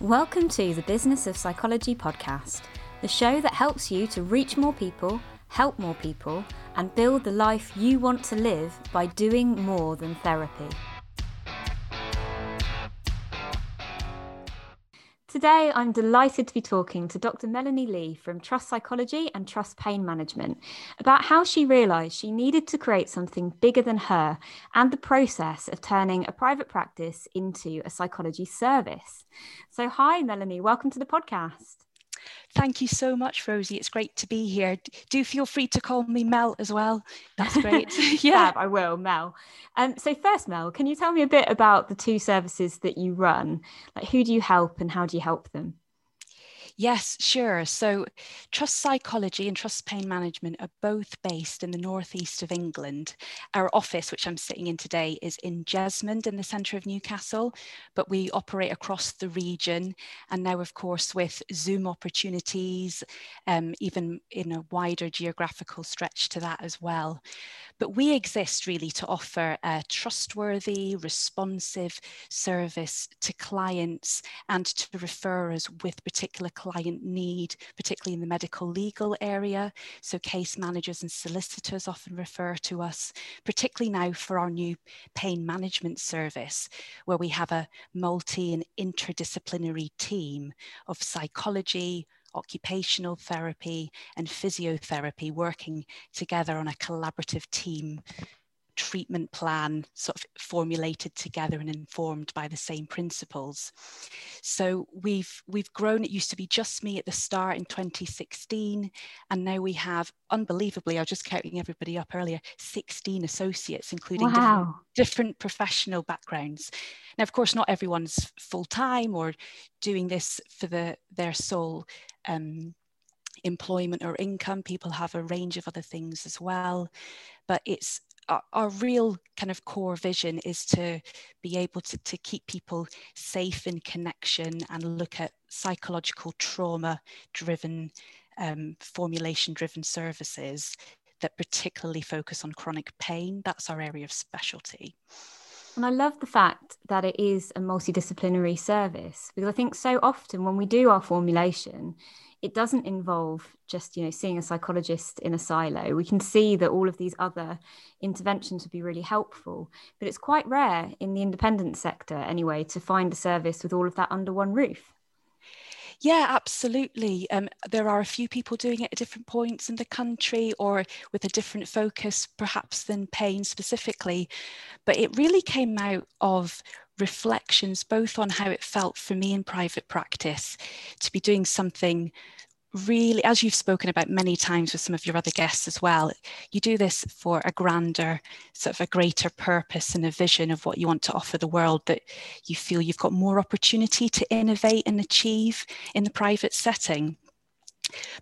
Welcome to the Business of Psychology podcast, the show that helps you to reach more people, help more people, and build the life you want to live by doing more than therapy. Today, I'm delighted to be talking to Dr. Melanie Lee from Trust Psychology and Trust Pain Management about how she realised she needed to create something bigger than her and the process of turning a private practice into a psychology service. So, hi, Melanie, welcome to the podcast. Thank you so much, Rosie. It's great to be here. Do feel free to call me Mel as well. That's great. yeah, I will, Mel. Um, so first, Mel, can you tell me a bit about the two services that you run? Like, who do you help, and how do you help them? Yes, sure. So, Trust Psychology and Trust Pain Management are both based in the northeast of England. Our office, which I'm sitting in today, is in Jesmond in the centre of Newcastle, but we operate across the region. And now, of course, with Zoom opportunities, um, even in a wider geographical stretch to that as well. But we exist really to offer a trustworthy, responsive service to clients and to referrers with particular client need, particularly in the medical legal area. So case managers and solicitors often refer to us, particularly now for our new pain management service, where we have a multi and interdisciplinary team of psychology, occupational therapy and physiotherapy working together on a collaborative team treatment plan sort of formulated together and informed by the same principles. So we've we've grown. It used to be just me at the start in 2016 and now we have unbelievably i was just counting everybody up earlier 16 associates including wow. different, different professional backgrounds. Now of course not everyone's full-time or doing this for the their sole um, employment or income. People have a range of other things as well. But it's our, real kind of core vision is to be able to, to keep people safe in connection and look at psychological trauma driven, um, formulation driven services that particularly focus on chronic pain. That's our area of specialty. And I love the fact that it is a multidisciplinary service because I think so often when we do our formulation, it doesn't involve just you know seeing a psychologist in a silo we can see that all of these other interventions would be really helpful but it's quite rare in the independent sector anyway to find a service with all of that under one roof yeah, absolutely. Um, there are a few people doing it at different points in the country or with a different focus, perhaps than pain specifically. But it really came out of reflections both on how it felt for me in private practice to be doing something really, as you've spoken about many times with some of your other guests as well, you do this for a grander, sort of a greater purpose and a vision of what you want to offer the world that you feel you've got more opportunity to innovate and achieve in the private setting.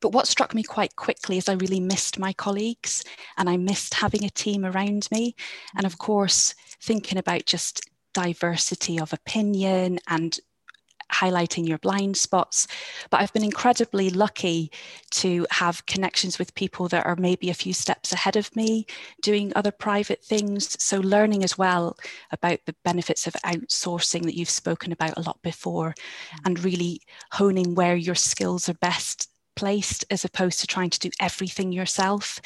But what struck me quite quickly is I really missed my colleagues and I missed having a team around me. And of course, thinking about just diversity of opinion and highlighting your blind spots. But I've been incredibly lucky to have connections with people that are maybe a few steps ahead of me, doing other private things. So, learning as well about the benefits of outsourcing that you've spoken about a lot before, mm. and really honing where your skills are best placed as opposed to trying to do everything yourself.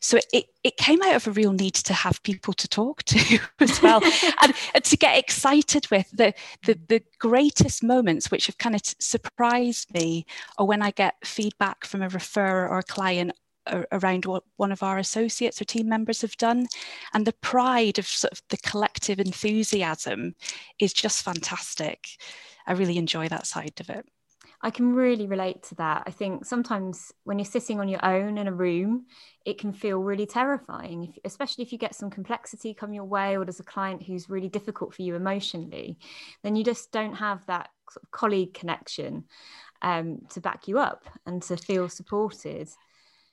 So it, it came out of a real need to have people to talk to as well and, and, to get excited with the, the, the greatest moments which have kind of surprised me are when I get feedback from a referrer or a client around what one of our associates or team members have done and the pride of sort of the collective enthusiasm is just fantastic i really enjoy that side of it I can really relate to that. I think sometimes when you're sitting on your own in a room, it can feel really terrifying, if, especially if you get some complexity come your way or there's a client who's really difficult for you emotionally, then you just don't have that sort of colleague connection um, to back you up and to feel supported.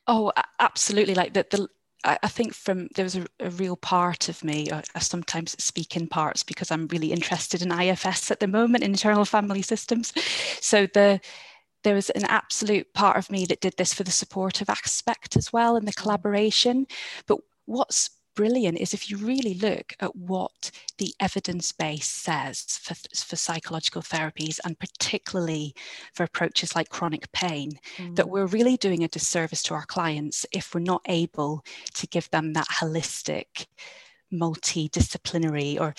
Oh, absolutely. Like the, the I, think from there was a, a real part of me, I, I, sometimes speak in parts because I'm really interested in IFS at the moment, internal family systems. So the there was an absolute part of me that did this for the supportive aspect as well and the mm. collaboration. But what's brilliant is if you really look at what the evidence base says for, for psychological therapies and particularly for approaches like chronic pain, mm. that we're really doing a disservice to our clients if we're not able to give them that holistic, multidisciplinary or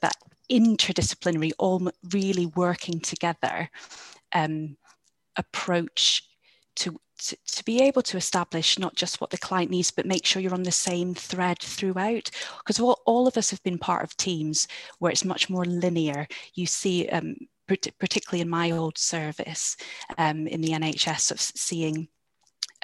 that interdisciplinary, all really working together um, approach to, to, be able to establish not just what the client needs, but make sure you're on the same thread throughout. Because all, all of us have been part of teams where it's much more linear. You see, um, particularly in my old service um, in the NHS, of seeing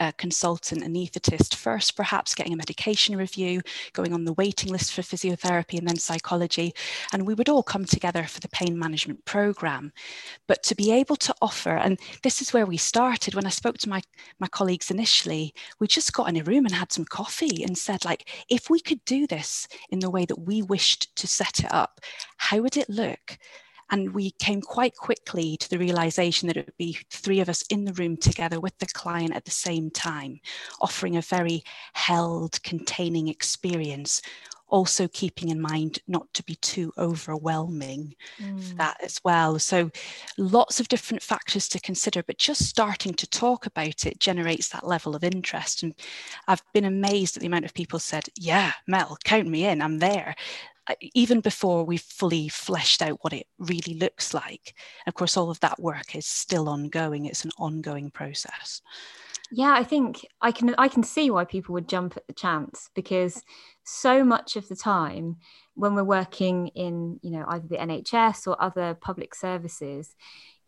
a consultant anaesthetist first, perhaps getting a medication review, going on the waiting list for physiotherapy and then psychology. And we would all come together for the pain management program. But to be able to offer, and this is where we started when I spoke to my, my colleagues initially, we just got in a room and had some coffee and said, like, if we could do this in the way that we wished to set it up, how would it look? And we came quite quickly to the realization that it would be three of us in the room together with the client at the same time, offering a very held, containing experience. Also, keeping in mind not to be too overwhelming mm. for that as well. So, lots of different factors to consider, but just starting to talk about it generates that level of interest. And I've been amazed at the amount of people said, Yeah, Mel, count me in, I'm there Uh, even before we've fully fleshed out what it really looks like. Of course, all of that work is still ongoing. It's an ongoing process. Yeah, I think I can I can see why people would jump at the chance because so much of the time when we're working in, you know, either the NHS or other public services,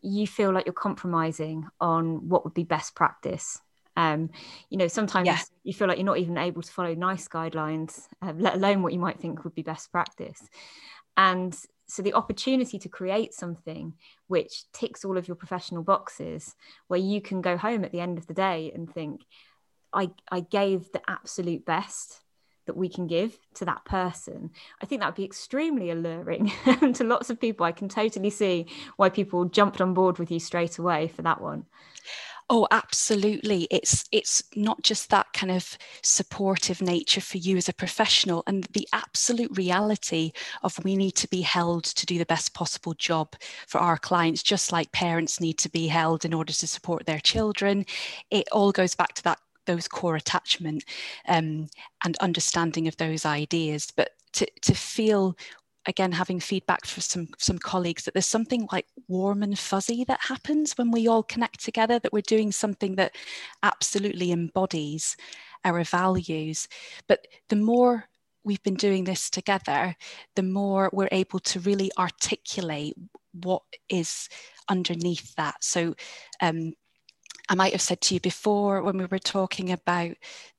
you feel like you're compromising on what would be best practice um, you know sometimes yeah. you feel like you're not even able to follow NICE guidelines uh, let alone what you might think would be best practice. And so the opportunity to create something which ticks all of your professional boxes where you can go home at the end of the day and think i i gave the absolute best that we can give to that person. I think that would be extremely alluring to lots of people. I can totally see why people jumped on board with you straight away for that one Oh, absolutely. It's it's not just that kind of supportive nature for you as a professional and the absolute reality of we need to be held to do the best possible job for our clients, just like parents need to be held in order to support their children. It all goes back to that those core attachment um, and understanding of those ideas. But to, to feel again having feedback from some some colleagues that there's something like warm and fuzzy that happens when we all connect together that we're doing something that absolutely embodies our values. But the more we've been doing this together the more we're able to really articulate what is underneath that. So um, I might have said to you before when we were talking about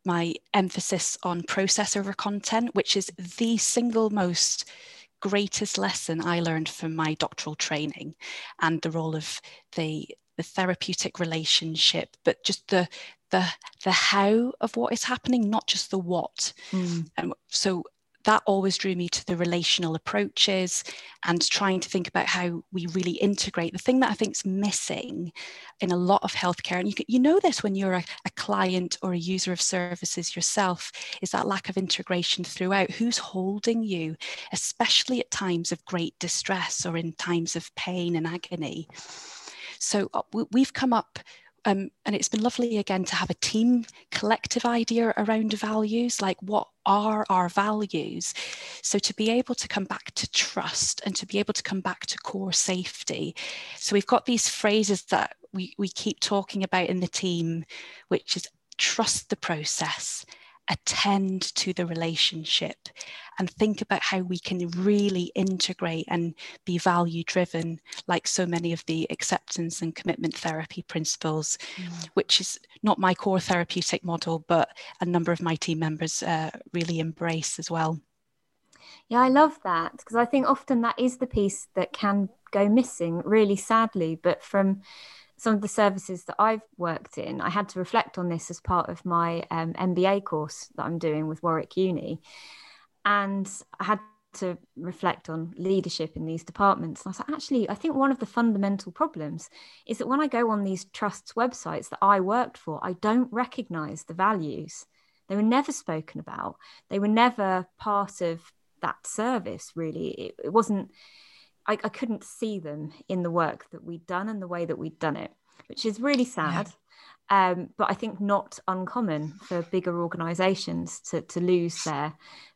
my emphasis on process over content, which is the single most greatest lesson I learned from my doctoral training and the role of the the therapeutic relationship, but just the the the how of what is happening, not just the what. Mm. Um, so that always drew me to the relational approaches and trying to think about how we really integrate the thing that I think is missing in a lot of healthcare. And you, you know this when you're a, a client or a user of services yourself, is that lack of integration throughout. Who's holding you, especially at times of great distress or in times of pain and agony? So uh, we've come up um, and it's been lovely again to have a team collective idea around values like what are our values? So to be able to come back to trust and to be able to come back to core safety. So we've got these phrases that we, we keep talking about in the team which is trust the process attend to the relationship and think about how we can really integrate and be value driven, like so many of the acceptance and commitment therapy principles, mm. which is not my core therapeutic model, but a number of my team members uh, really embrace as well. Yeah, I love that because I think often that is the piece that can go missing, really sadly. But from some of the services that I've worked in, I had to reflect on this as part of my um, MBA course that I'm doing with Warwick Uni. And I had to reflect on leadership in these departments. And I like, actually, I think one of the fundamental problems is that when I go on these trusts websites that I worked for, I don't recognize the values They were never spoken about. They were never part of that service, really. It, it wasn't, I, I, couldn't see them in the work that we'd done and the way that we'd done it, which is really sad. Yeah. Um, but I think not uncommon for bigger organizations to, to lose their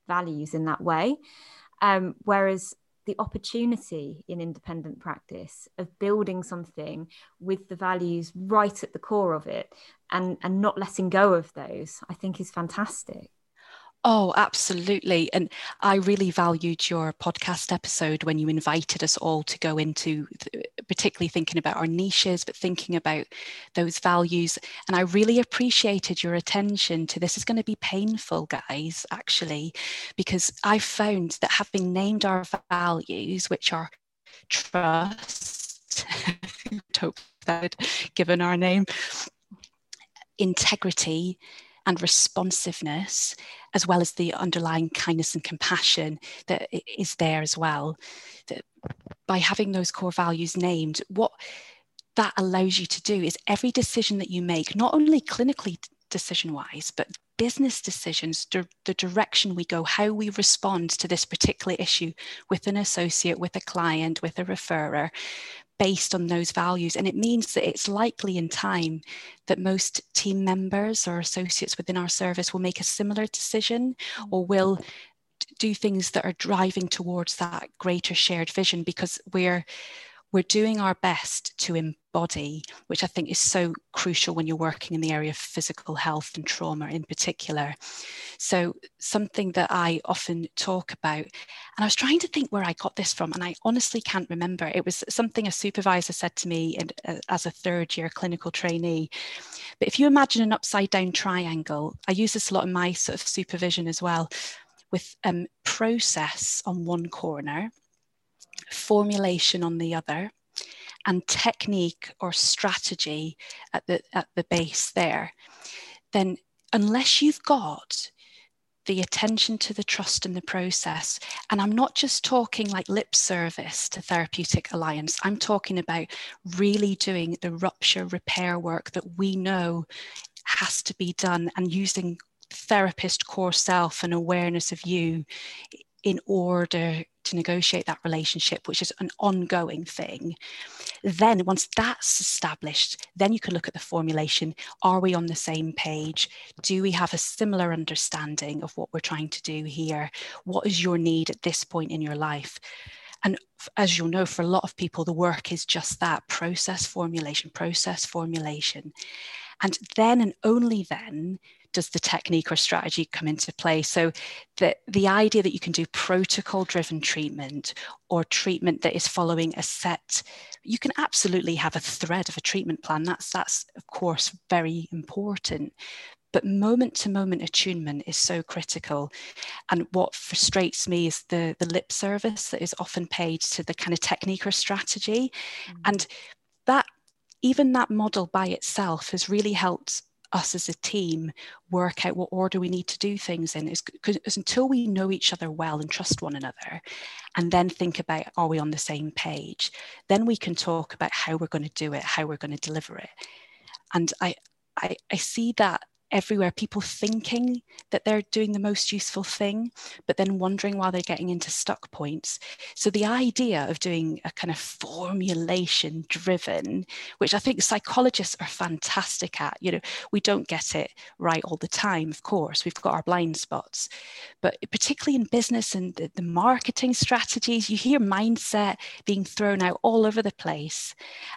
values in that way. Um, whereas the opportunity in independent practice of building something with the values right at the core of it and, and not letting go of those, I think is fantastic. Oh, absolutely. And I really valued your podcast episode when you invited us all to go into, particularly thinking about our niches, but thinking about those values. And I really appreciated your attention to this is going to be painful, guys, actually, because I found that having named our values, which are trust, hope that given our name, integrity, and responsiveness, as well as the underlying kindness and compassion that is there as well. That by having those core values named, what that allows you to do is every decision that you make, not only clinically decision wise, but business decisions, the direction we go, how we respond to this particular issue with an associate, with a client, with a referrer, based on those values. And it means that it's likely in time that most team members or associates within our service will make a similar decision or will do things that are driving towards that greater shared vision because we're we're doing our best to embody, which I think is so crucial when you're working in the area of physical health and trauma in particular. So, something that I often talk about, and I was trying to think where I got this from, and I honestly can't remember. It was something a supervisor said to me in, uh, as a third year clinical trainee. But if you imagine an upside down triangle, I use this a lot in my sort of supervision as well, with um, process on one corner formulation on the other, and technique or strategy at the, at the base there, then unless you've got the attention to the trust in the process. And I'm not just talking like lip service to Therapeutic Alliance, I'm talking about really doing the rupture repair work that we know has to be done and using therapist core self and awareness of you in order to negotiate that relationship, which is an ongoing thing. Then, once that's established, then you can look at the formulation. Are we on the same page? Do we have a similar understanding of what we're trying to do here? What is your need at this point in your life? And as you'll know, for a lot of people, the work is just that process formulation, process formulation. And then and only then does the technique or strategy come into play? So the, the idea that you can do protocol driven treatment or treatment that is following a set, you can absolutely have a thread of a treatment plan. That's that's of course very important. But moment to moment attunement is so critical. And what frustrates me is the, the lip service that is often paid to the kind of technique or strategy. Mm-hmm. And that even that model by itself has really helped us as a team work out what order we need to do things in. Is because until we know each other well and trust one another and then think about are we on the same page? Then we can talk about how we're going to do it how we're going to deliver it. And i i, I see that everywhere, people thinking that they're doing the most useful thing, but then wondering why they're getting into stuck points. So the idea of doing a kind of formulation driven, which I think psychologists are fantastic at, you know, we don't get it right all the time, of course, we've got our blind spots, but particularly in business and the, the marketing strategies, you hear mindset being thrown out all over the place.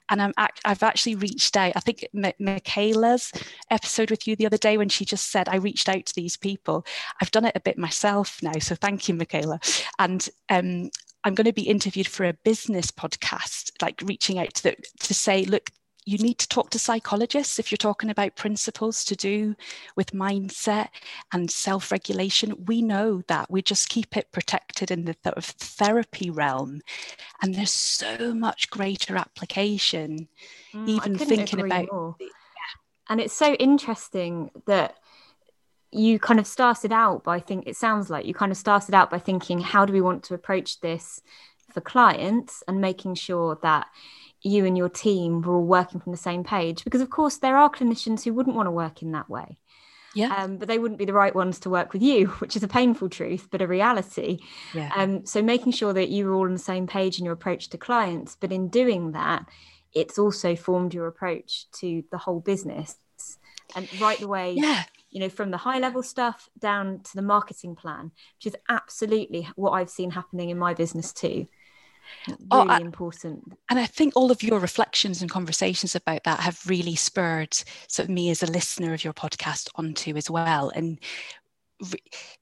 And I'm, I've actually reached out, I think M- Michaela's episode with you the other day when she just said, I reached out to these people. I've done it a bit myself now. So thank you, Michaela. And um, I'm going to be interviewed for a business podcast, like reaching out to, the, to say, look, you need to talk to psychologists if you're talking about principles to do with mindset and self regulation. We know that we just keep it protected in the sort of therapy realm. And there's so much greater application, mm, even thinking about. More. And it's so interesting that you kind of started out by think it sounds like you kind of started out by thinking how do we want to approach this for clients and making sure that you and your team were all working from the same page because of course there are clinicians who wouldn't want to work in that way Yeah. Um, but they wouldn't be the right ones to work with you, which is a painful truth, but a reality. Yeah. Um, so making sure that you are all on the same page in your approach to clients, but in doing that, it's also formed your approach to the whole business. And right the way, yeah. you know, from the high level stuff down to the marketing plan, which is absolutely what I've seen happening in my business too. Oh, Really I- important. And I think all of your reflections and conversations about that have really spurred sort of me as a listener of your podcast onto as well. And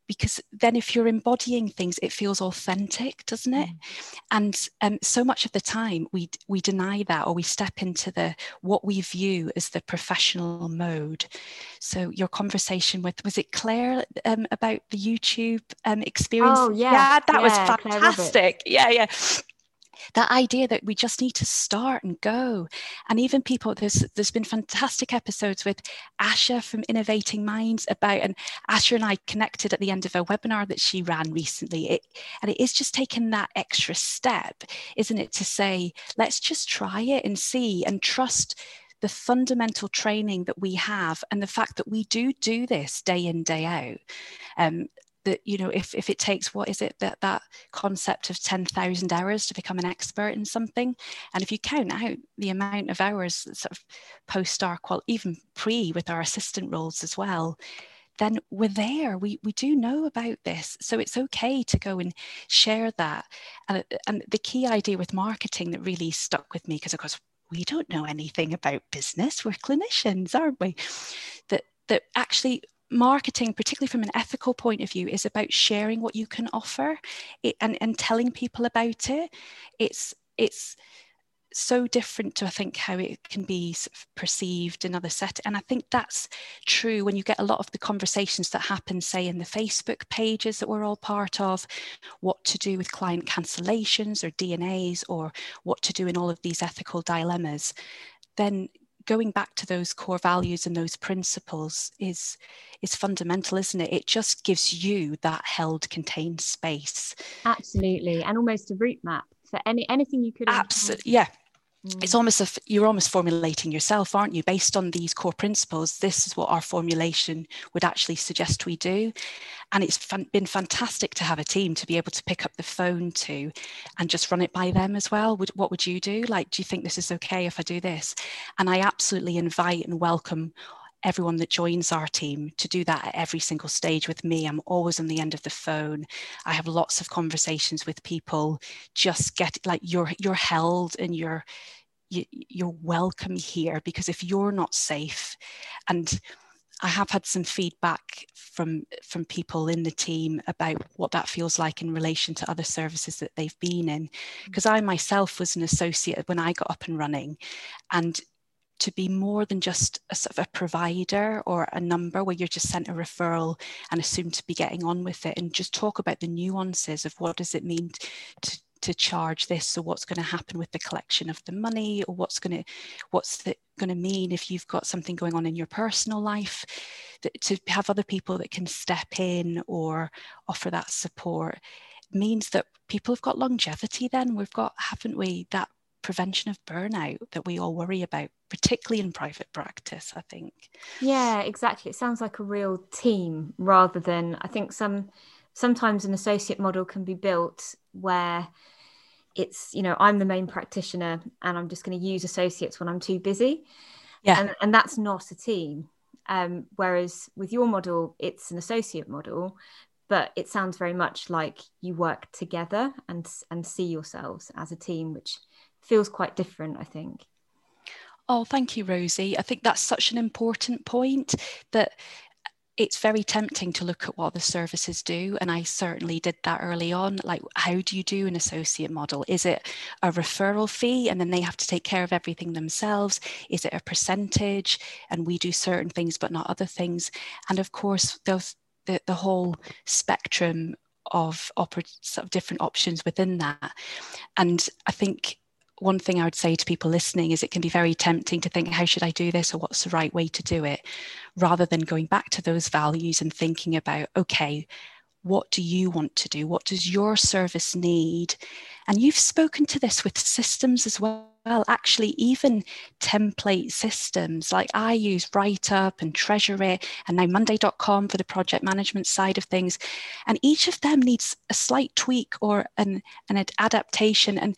because then if you're embodying things, it feels authentic, doesn't it? And um, so much of the time we we deny that or we step into the what we view as the professional mode. So your conversation with was it Claire um, about the YouTube um, experience? Oh, yeah. yeah, that was Yeah, Roberts. fantastic. Yeah, yeah that idea that we just need to start and go. And even people there's there's been fantastic episodes with asha from innovating minds about and asha and i connected at the end of a webinar that she ran recently. It, and it is just taking that extra step isn't it to say let's just try it and see and trust the fundamental training that we have and the fact that we do do this day in day out. Um, that you know if, if it takes what is it that that concept of 10,000 hours to become an expert in something? And if you count out the amount of hours sort of post our qual even pre with our assistant roles as well then we're there. We we do know about this. So it's okay to go and share that. And, and the key idea with marketing that really stuck with me because of course we don't know anything about business. We're clinicians aren't we? That that actually marketing particularly from an ethical point of view is about sharing what you can offer it, and, and telling people about it it's it's so different to I think how it can be perceived in other settings. And I think that's true when you get a lot of the conversations that happen, say, in the Facebook pages that we're all part of, what to do with client cancellations or DNAs, or what to do in all of these ethical dilemmas. Then going back to those core values and those principles is is fundamental isn't it? It just gives you that held contained space. Absolutely. And almost a route map for any anything you could absolutely yeah Mm. it's almost you're almost formulating yourself aren't you? Based on these core principles this is what our formulation would actually suggest we do. And it's fan been fantastic to have a team to be able to pick up the phone to and just run it by them as well. Would, what would you do? Like do you think this is okay if i do this? And i absolutely invite and welcome everyone that joins our team to do that at every single stage with me. I'm always on the end of the phone. I have lots of conversations with people. Just get like you're you're held and you're you, you're welcome here because if you're not safe and I have had some feedback from from people in the team about what that feels like in relation to other services that they've been in mm. because I myself was an associate when I got up and running and to be more than just a sort of a provider or a number where you're just sent a referral and assumed to be getting on with it and just talk about the nuances of what does it mean to to charge this or what's going to happen with the collection of the money or what's going to what's it going to mean if you've got something going on in your personal life that, to have other people that can step in or offer that support means that people have got longevity then. We've got haven't we that prevention of burnout that we all worry about, particularly in private practice, I think. Yeah, exactly. It sounds like a real team rather than I think some sometimes an associate model can be built where it's, you know, I'm the main practitioner and I'm just going to use associates when I'm too busy. Yeah. And, and that's not a team. Um, whereas with your model, it's an associate model, but it sounds very much like you work together and and see yourselves as a team, which feels quite different, I think. Oh, thank you, Rosie. I think that's such an important point that it's very tempting to look at what the services do. And I certainly did that early on. Like, how do you do an associate model? Is it a referral fee and then they have to take care of everything themselves? Is it a percentage and we do certain things but not other things? And of course, those, the, the whole spectrum of, sort of different options within that. And I think one thing I would say to people listening is it can be very tempting to think, how should I do this or what's the right way to do it? Rather than going back to those values and thinking about, okay, what do you want to do? What does your service need? And you've spoken to this with systems as well. Actually, even template systems like I use WriteUpp and Treasure It and now Monday.com for the project management side of things. And each of them needs a slight tweak or an, an adaptation. And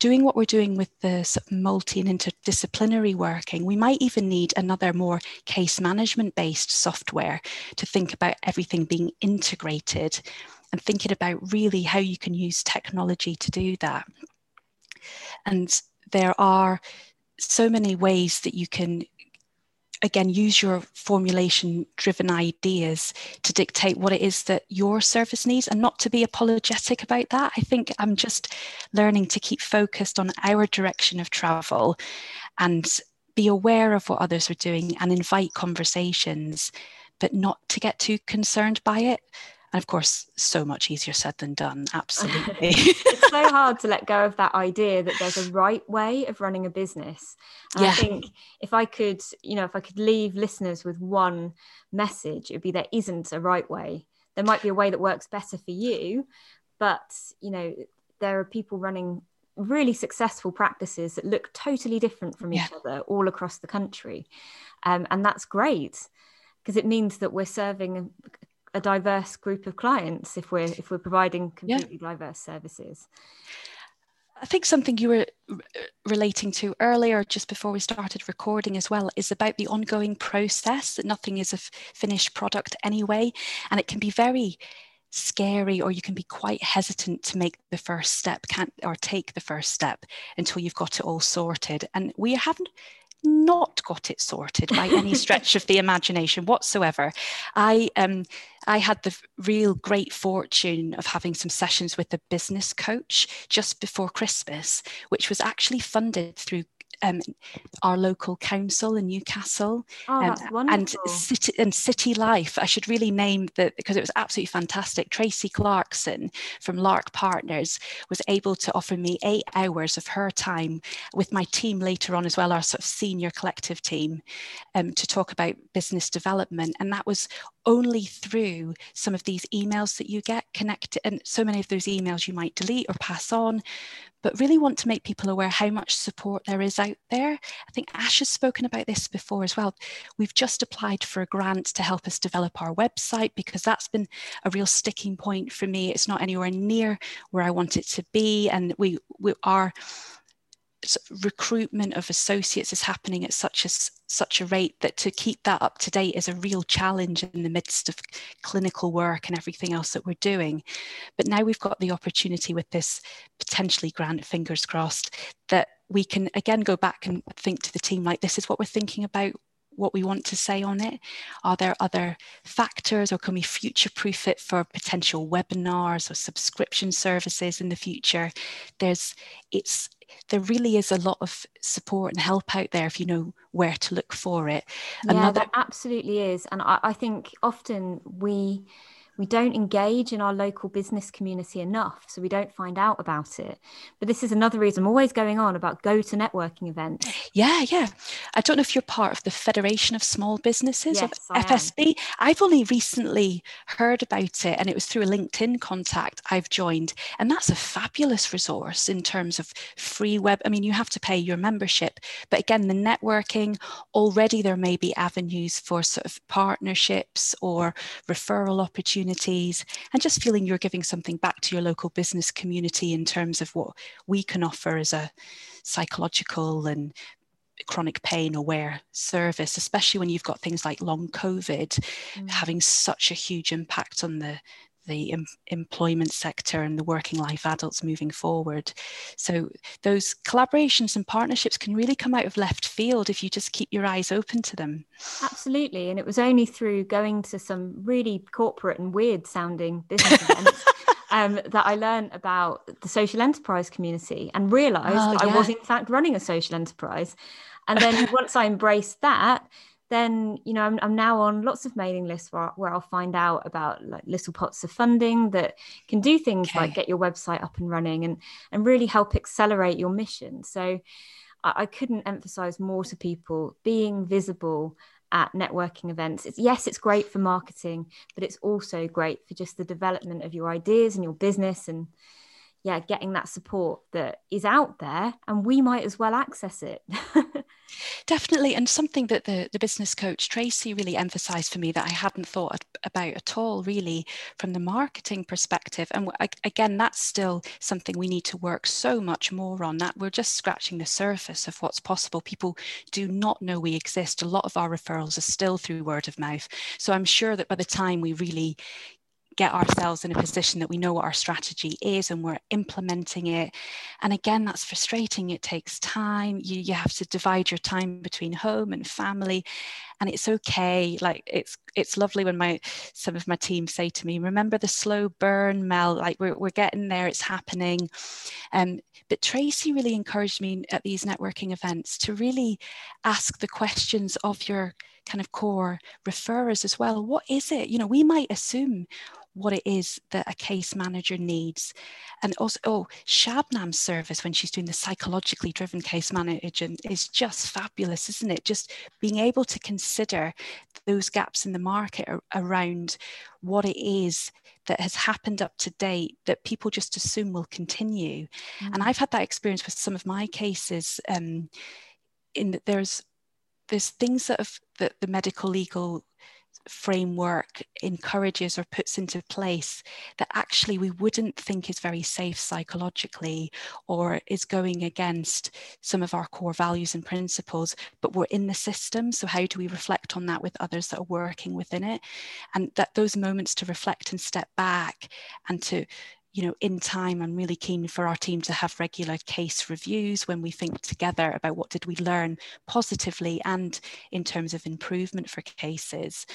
doing what we're doing with the multi and interdisciplinary working, we might even need another more case management based software to think about everything being integrated and thinking about really how you can use technology to do that. And there are so many ways that you can again use your formulation driven ideas to dictate what it is that your service needs and not to be apologetic about that. I think i'm just learning to keep focused on our direction of travel and be aware of what others are doing and invite conversations but not to get too concerned by it and of course, so much easier said than done. Absolutely. it's so hard to let go of that idea that there's a right way of running a business. And yeah. I think if I could, you know, if I could leave listeners with one message, it would be there isn't a right way. There might be a way that works better for you, but, you know, there are people running really successful practices that look totally different from each yeah. other all across the country. Um, and that's great because it means that we're serving a diverse group of clients if we're if we're providing completely yeah. diverse services I think something you were uh, relating to earlier, just before we started recording as well, is about the ongoing process that nothing is a finished product anyway. And it can be very scary, or you can be quite hesitant to make the first step can't, or take the first step until you've got it all sorted. And we haven't not got it sorted by any stretch of the imagination whatsoever. I um, I had the real great fortune of having some sessions with a business coach just before Christmas, which was actually funded through um, our local council in Newcastle oh, um, and city and city life. I should really name that because it was absolutely fantastic. Tracy Clarkson from Lark Partners was able to offer me eight hours of her time with my team later on as well, our sort of senior collective team, um, to talk about business development, and that was only through some of these emails that you get connected and so many of those emails you might delete or pass on but really want to make people aware how much support there is out there. I think Ash has spoken about this before as well. We've just applied for a grant to help us develop our website because that's been a real sticking point for me. It's not anywhere near where I want it to be. And we, we are recruitment of associates is happening at such a such a rate that to keep that up to date is a real challenge in the midst of clinical work and everything else that we're doing but now we've got the opportunity with this potentially grant fingers crossed that we can again go back and think to the team like this is what we're thinking about what we want to say on it? Are there other factors or can we future proof it for potential webinars or subscription services in the future? There's it's there really is a lot of support and help out there if you know where to look for it. Yeah, Another... there absolutely is. And I, I think often we we don't engage in our local business community enough, so we don't find out about it. But this is another reason I'm always going on about go to networking events. Yeah, yeah. I don't know if you're part of the Federation of Small Businesses yes, of FSB. I've only recently heard about it, and it was through a LinkedIn contact I've joined. And that's a fabulous resource in terms of free web. I mean, you have to pay your membership, but again, the networking already there may be avenues for sort of partnerships or referral opportunities opportunities and just feeling you're giving something back to your local business community in terms of what we can offer as a psychological and chronic pain aware service, especially when you've got things like long COVID mm. having such a huge impact on the the em- employment sector and the working life adults moving forward. So those collaborations and partnerships can really come out of left field if you just keep your eyes open to them. Absolutely. And it was only through going to some really corporate and weird sounding business events. Um, that I learned about the social enterprise community and realized oh, that yeah. I was in fact running a social enterprise. And then once I embraced that, then you know I'm, I'm, now on lots of mailing lists where, where I'll find out about like little pots of funding that can do things okay. like get your website up and running and and really help accelerate your mission. So I, I couldn't emphasize more to people being visible at networking events. It's yes, it's great for marketing, but it's also great for just the development of your ideas and your business and yeah, getting that support that is out there and we might as well access it. Definitely. And something that the, the business coach Tracy really emphasized for me that I hadn't thought about at all, really, from the marketing perspective. And again, that's still something we need to work so much more on. That we're just scratching the surface of what's possible. People do not know we exist. A lot of our referrals are still through word of mouth. So I'm sure that by the time we really get ourselves in a position that we know what our strategy is and we're implementing it. And again, that's frustrating. It takes time. You, you have to divide your time between home and family. And it's okay. Like it's it's lovely when my some of my team say to me, remember the slow burn, Mel, like we're, we're getting there, it's happening. Um, but Tracy really encouraged me at these networking events to really ask the questions of your kind of core referrers as well. What is it? You know, we might assume what it is that a case manager needs. And also, oh, Shabnam's service when she's doing the psychologically driven case management is just fabulous, isn't it? Just being able to consider those gaps in the market around what it is that has happened up to date that people just assume will continue. Mm. And I've had that experience with some of my cases. Um, in that there's there's things that have that the medical legal framework encourages or puts into place that actually we wouldn't think is very safe psychologically or is going against some of our core values and principles, but we're in the system. So, how do we reflect on that with others that are working within it? And that those moments to reflect and step back and to you know, in time, I'm really keen for our team to have regular case reviews when we think together about what did we learn positively and in terms of improvement for cases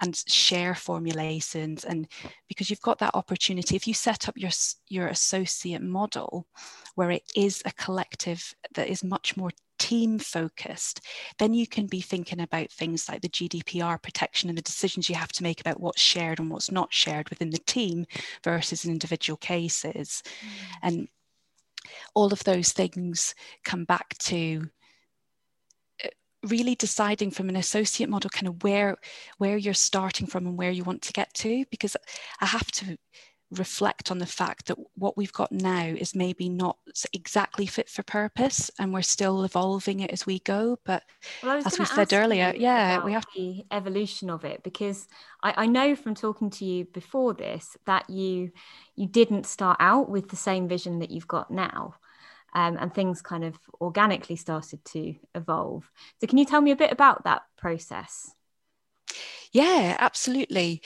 and share formulations. And because you've got that opportunity, if you set up your, your associate model where it is a collective that is much more team focused, then you can be thinking about things like the GDPR protection and the decisions you have to make about what's shared and what's not shared within the team versus in individual cases. Mm. And all of those things come back to uh, really deciding from an associate model kind of where where you're starting from and where you want to get to because i have to reflect on the fact that what we've got now is maybe not exactly fit for purpose and we're still evolving it as we go but well, as we said earlier yeah we have the evolution of it because I, I, know from talking to you before this that you you didn't start out with the same vision that you've got now um, and things kind of organically started to evolve. So can you tell me a bit about that process? Yeah absolutely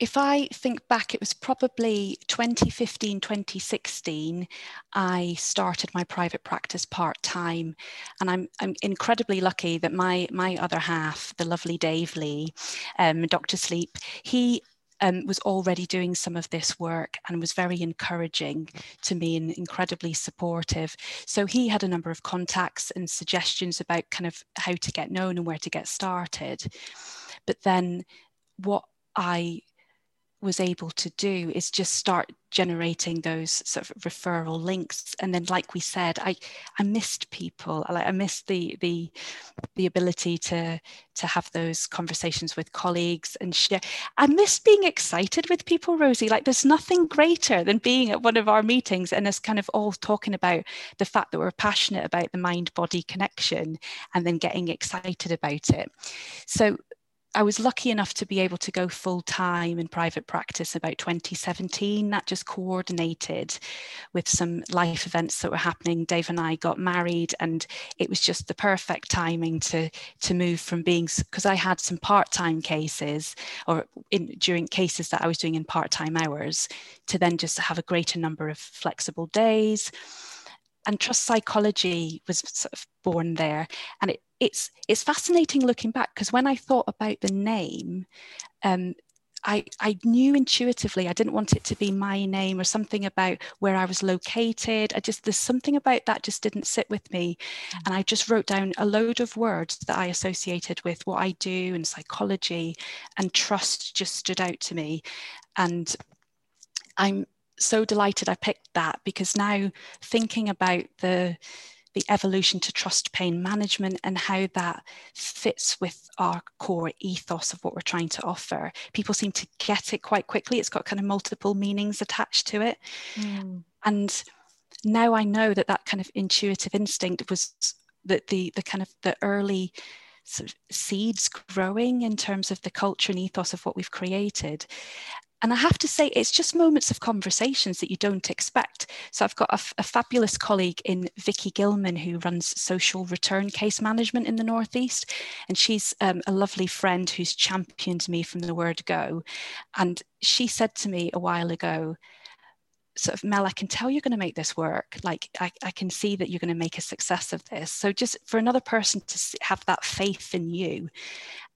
if I think back, it was probably 2015, 2016, I started my private practice part time. And I'm, I'm incredibly lucky that my, my other half, the lovely Dave Lee, um, Dr. Sleep, he um, was already doing some of this work and was very encouraging to me and incredibly supportive. So he had a number of contacts and suggestions about kind of how to get known and where to get started. But then what I was able to do is just start generating those sort of referral links. And then like we said i i missed people. I, I missed the the the ability to to have those conversations with colleagues and share. I missed being excited with people rosie. Like there's nothing greater than being at one of our meetings and us kind of all talking about the fact that we're passionate about the mind body connection and then getting excited about it. So I was lucky enough to be able to go full time in private practice about 2017. That just coordinated with some life events that were happening. Dave and I got married, and it was just the perfect timing to to move from being because I had some part time cases or in, during cases that I was doing in part time hours to then just have a greater number of flexible days and trust psychology was sort of born there and it, it's it's fascinating looking back because when I thought about the name, um, I, I knew intuitively I didn't want it to be my name or something about where I was located. I just, there's something about that just didn't sit with me. Mm. And I just wrote down a load of words that I associated with what I do and psychology, and trust just stood out to me. And I'm so delighted I picked that because now thinking about the the evolution to trust pain management and how that fits with our core ethos of what we're trying to offer. People seem to get it quite quickly. It's got kind of multiple meanings attached to it. Mm. And now I know that that kind of intuitive instinct was that the the kind of the early sort of seeds growing in terms of the culture and ethos of what we've created and I have to say, it's just moments of conversations that you don't expect. So I've got a, a fabulous colleague in Vicky Gilman who runs social return case management in the Northeast. And she's um, a lovely friend who's championed me from the word go. And she said to me a while ago, sort of Mel, I can tell you're going to make this work. Like I, I can see that you're going to make a success of this. So just for another person to have that faith in you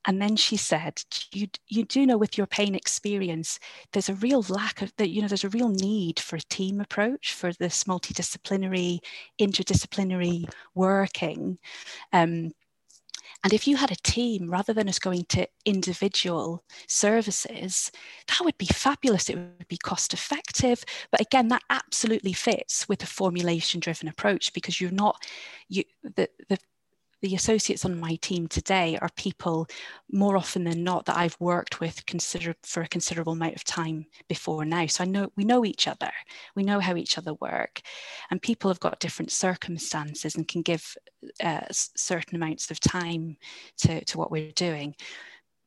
and then she said, you, you do know with your pain experience, there's a real lack of that, you know, there's a real need for a team approach for this multidisciplinary, interdisciplinary working. Um, and if you had a team rather than us going to individual services, that would be fabulous. It would be cost effective. But again, that absolutely fits with a formulation driven approach because you're not, you, the, the the associates on my team today are people more often than not that I've worked with consider for a considerable amount of time before now. So I know we know each other, we know how each other work, and people have got different circumstances and can give uh, certain amounts of time to, to what we're doing.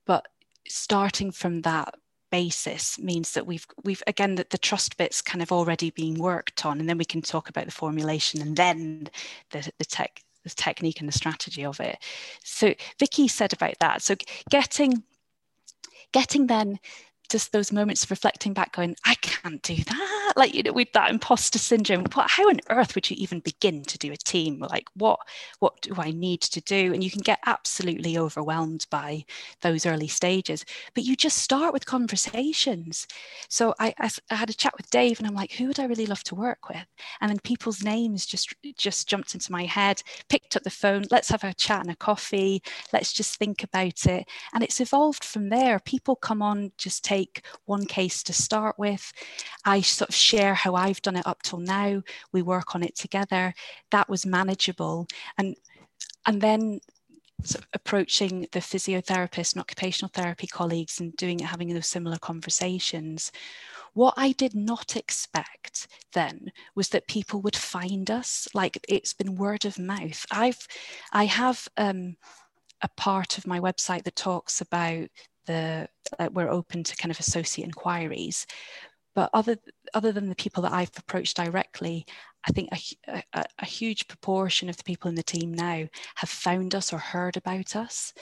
But starting from that basis means that we've we've again that the trust bits kind of already being worked on and then we can talk about the formulation and then the, the tech the technique and the strategy of it. So Vicky said about that. So getting getting then just those moments of reflecting back going i can't do that. Like you know with that imposter syndrome what, how on earth would you even begin to do a team? Like what what do i need to do? And you can get absolutely overwhelmed by those early stages but you just start with conversations. So I, I, I had a chat with dave and i'm like who would i really love to work with? And then people's names just just jumped into my head picked up the phone let's have a chat and a coffee. Let's just think about it. And it's evolved from there. People come on just take take one case to start with. I sort of share how I've done it up till now. We work on it together. That was manageable. And and then sort of approaching the physiotherapist and occupational therapy colleagues and doing having those similar conversations. What I did not expect then was that people would find us. Like it's been word of mouth. I've, I have um, a part of my website that talks about the uh, we're open to kind of associate inquiries but other other than the people that I've approached directly, I think a, a, a, huge proportion of the people in the team now have found us or heard about us.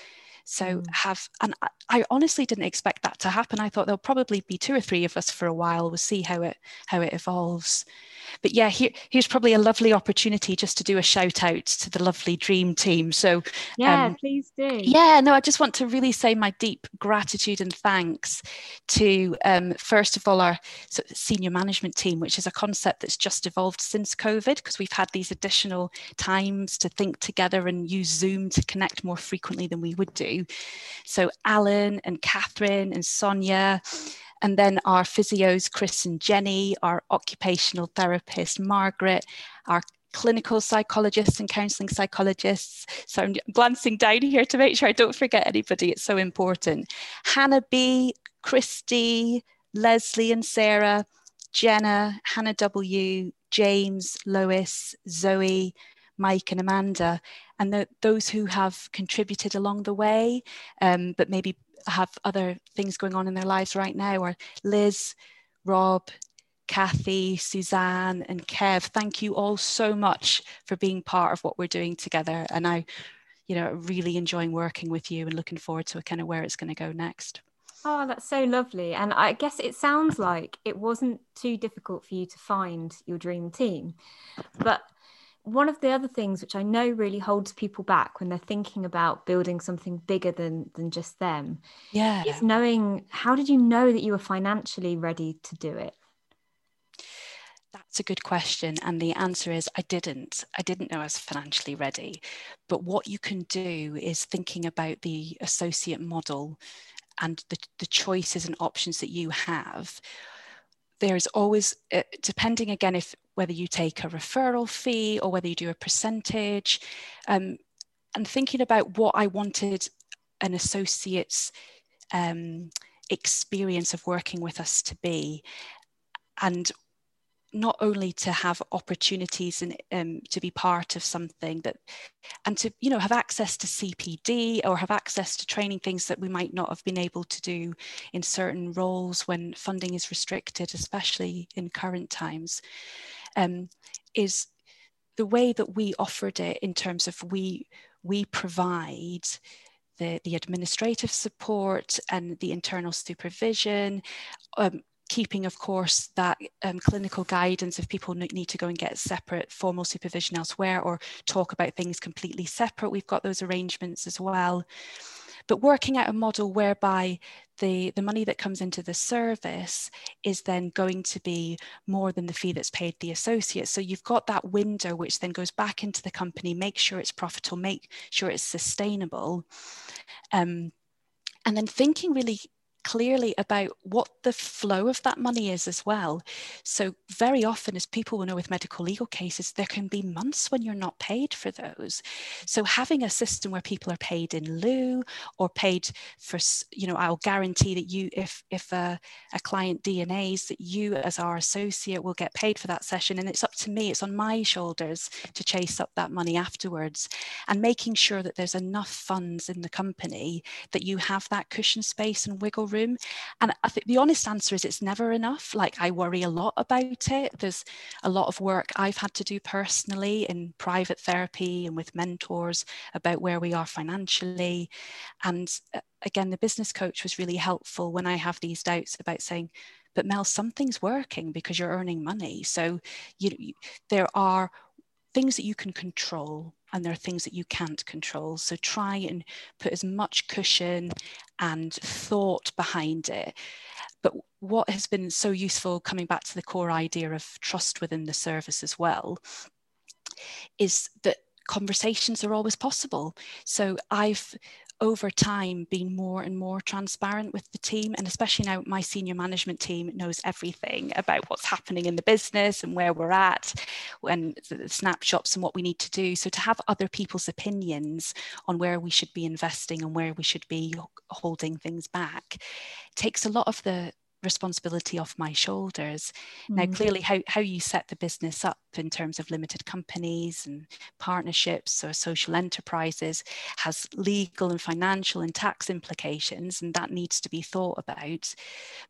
So mm. have, and I, I, honestly didn't expect that to happen. I thought there'll probably be two or three of us for a while. We'll see how it how it evolves but yeah, here, here's probably a lovely opportunity just to do a shout out to the lovely dream team. So yeah, um, please do. Yeah, no, I just want to really say my deep gratitude and thanks to um, first of all our senior management team, which is a concept that's just evolved since COVID because we've had these additional times to think together and use Zoom to connect more frequently than we would do. So Alan and Catherine and Sonia and then our physios, Chris and Jenny, our occupational therapist, Margaret, our clinical psychologists and counselling psychologists. So I'm glancing down here to make sure I don't forget anybody. It's so important. Hannah B, Christy, Leslie and Sarah, Jenna, Hannah W, James, Lois, Zoe, Mike and Amanda, and the, those who have contributed along the way, um, but maybe have other things going on in their lives right now are Liz, Rob, Kathy, Suzanne, and Kev. Thank you all so much for being part of what we're doing together. And I, you know, really enjoying working with you and looking forward to kind of where it's going to go next. Oh, that's so lovely. And I guess it sounds like it wasn't too difficult for you to find your dream team. But one of the other things which I know really holds people back when they're thinking about building something bigger than than just them, yeah, is knowing how did you know that you were financially ready to do it? That's a good question. And the answer is I didn't. I didn't know I was financially ready. But what you can do is thinking about the associate model and the, the choices and options that you have there's always, uh, depending again if whether you take a referral fee or whether you do a percentage, um, and thinking about what I wanted an associate's um, experience of working with us to be. And not only to have opportunities and um, to be part of something that and to you know have access to cpd or have access to training things that we might not have been able to do in certain roles when funding is restricted especially in current times um, is the way that we offered it in terms of we we provide the, the administrative support and the internal supervision um, keeping, of course, that um, clinical guidance if people need to go and get separate formal supervision elsewhere or talk about things completely separate. We've got those arrangements as well. But working out a model whereby the, the money that comes into the service is then going to be more than the fee that's paid the associate. So you've got that window which then goes back into the company, make sure it's profitable, make sure it's sustainable. Um, and then thinking really clearly about what the flow of that money is as well. So, very often, as people will know with medical legal cases, there can be months when you're not paid for those. So, having a system where people are paid in lieu or paid for, you know, I'll guarantee that you, if if a, a client DNAs, that you as our associate will get paid for that session, and it's up to me, it's on my shoulders to chase up that money afterwards, and making sure that there's enough funds in the company that you have that cushion space and wiggle room. And I think the honest answer is it's never enough. Like I worry a lot about it. There's a lot of work I've had to do personally in private therapy and with mentors about where we are financially. And uh, again, the business coach was really helpful when I have these doubts about saying, but Mel, something's working because you're earning money. So you, there are things that you can control and there are things that you can't control. So try and put as much cushion and thought behind it. But what has been so useful, coming back to the core idea of trust within the service as well, is that conversations are always possible. So I've over time been more and more transparent with the team and especially now my senior management team knows everything about what's happening in the business and where we're at and the snapshots and what we need to do. So to have other people's opinions on where we should be investing and where we should be holding things back takes a lot of the responsibility off my shoulders. Mm-hmm. Now, clearly, how, how you set the business up in terms of limited companies and partnerships or social enterprises has legal and financial and tax implications, and that needs to be thought about.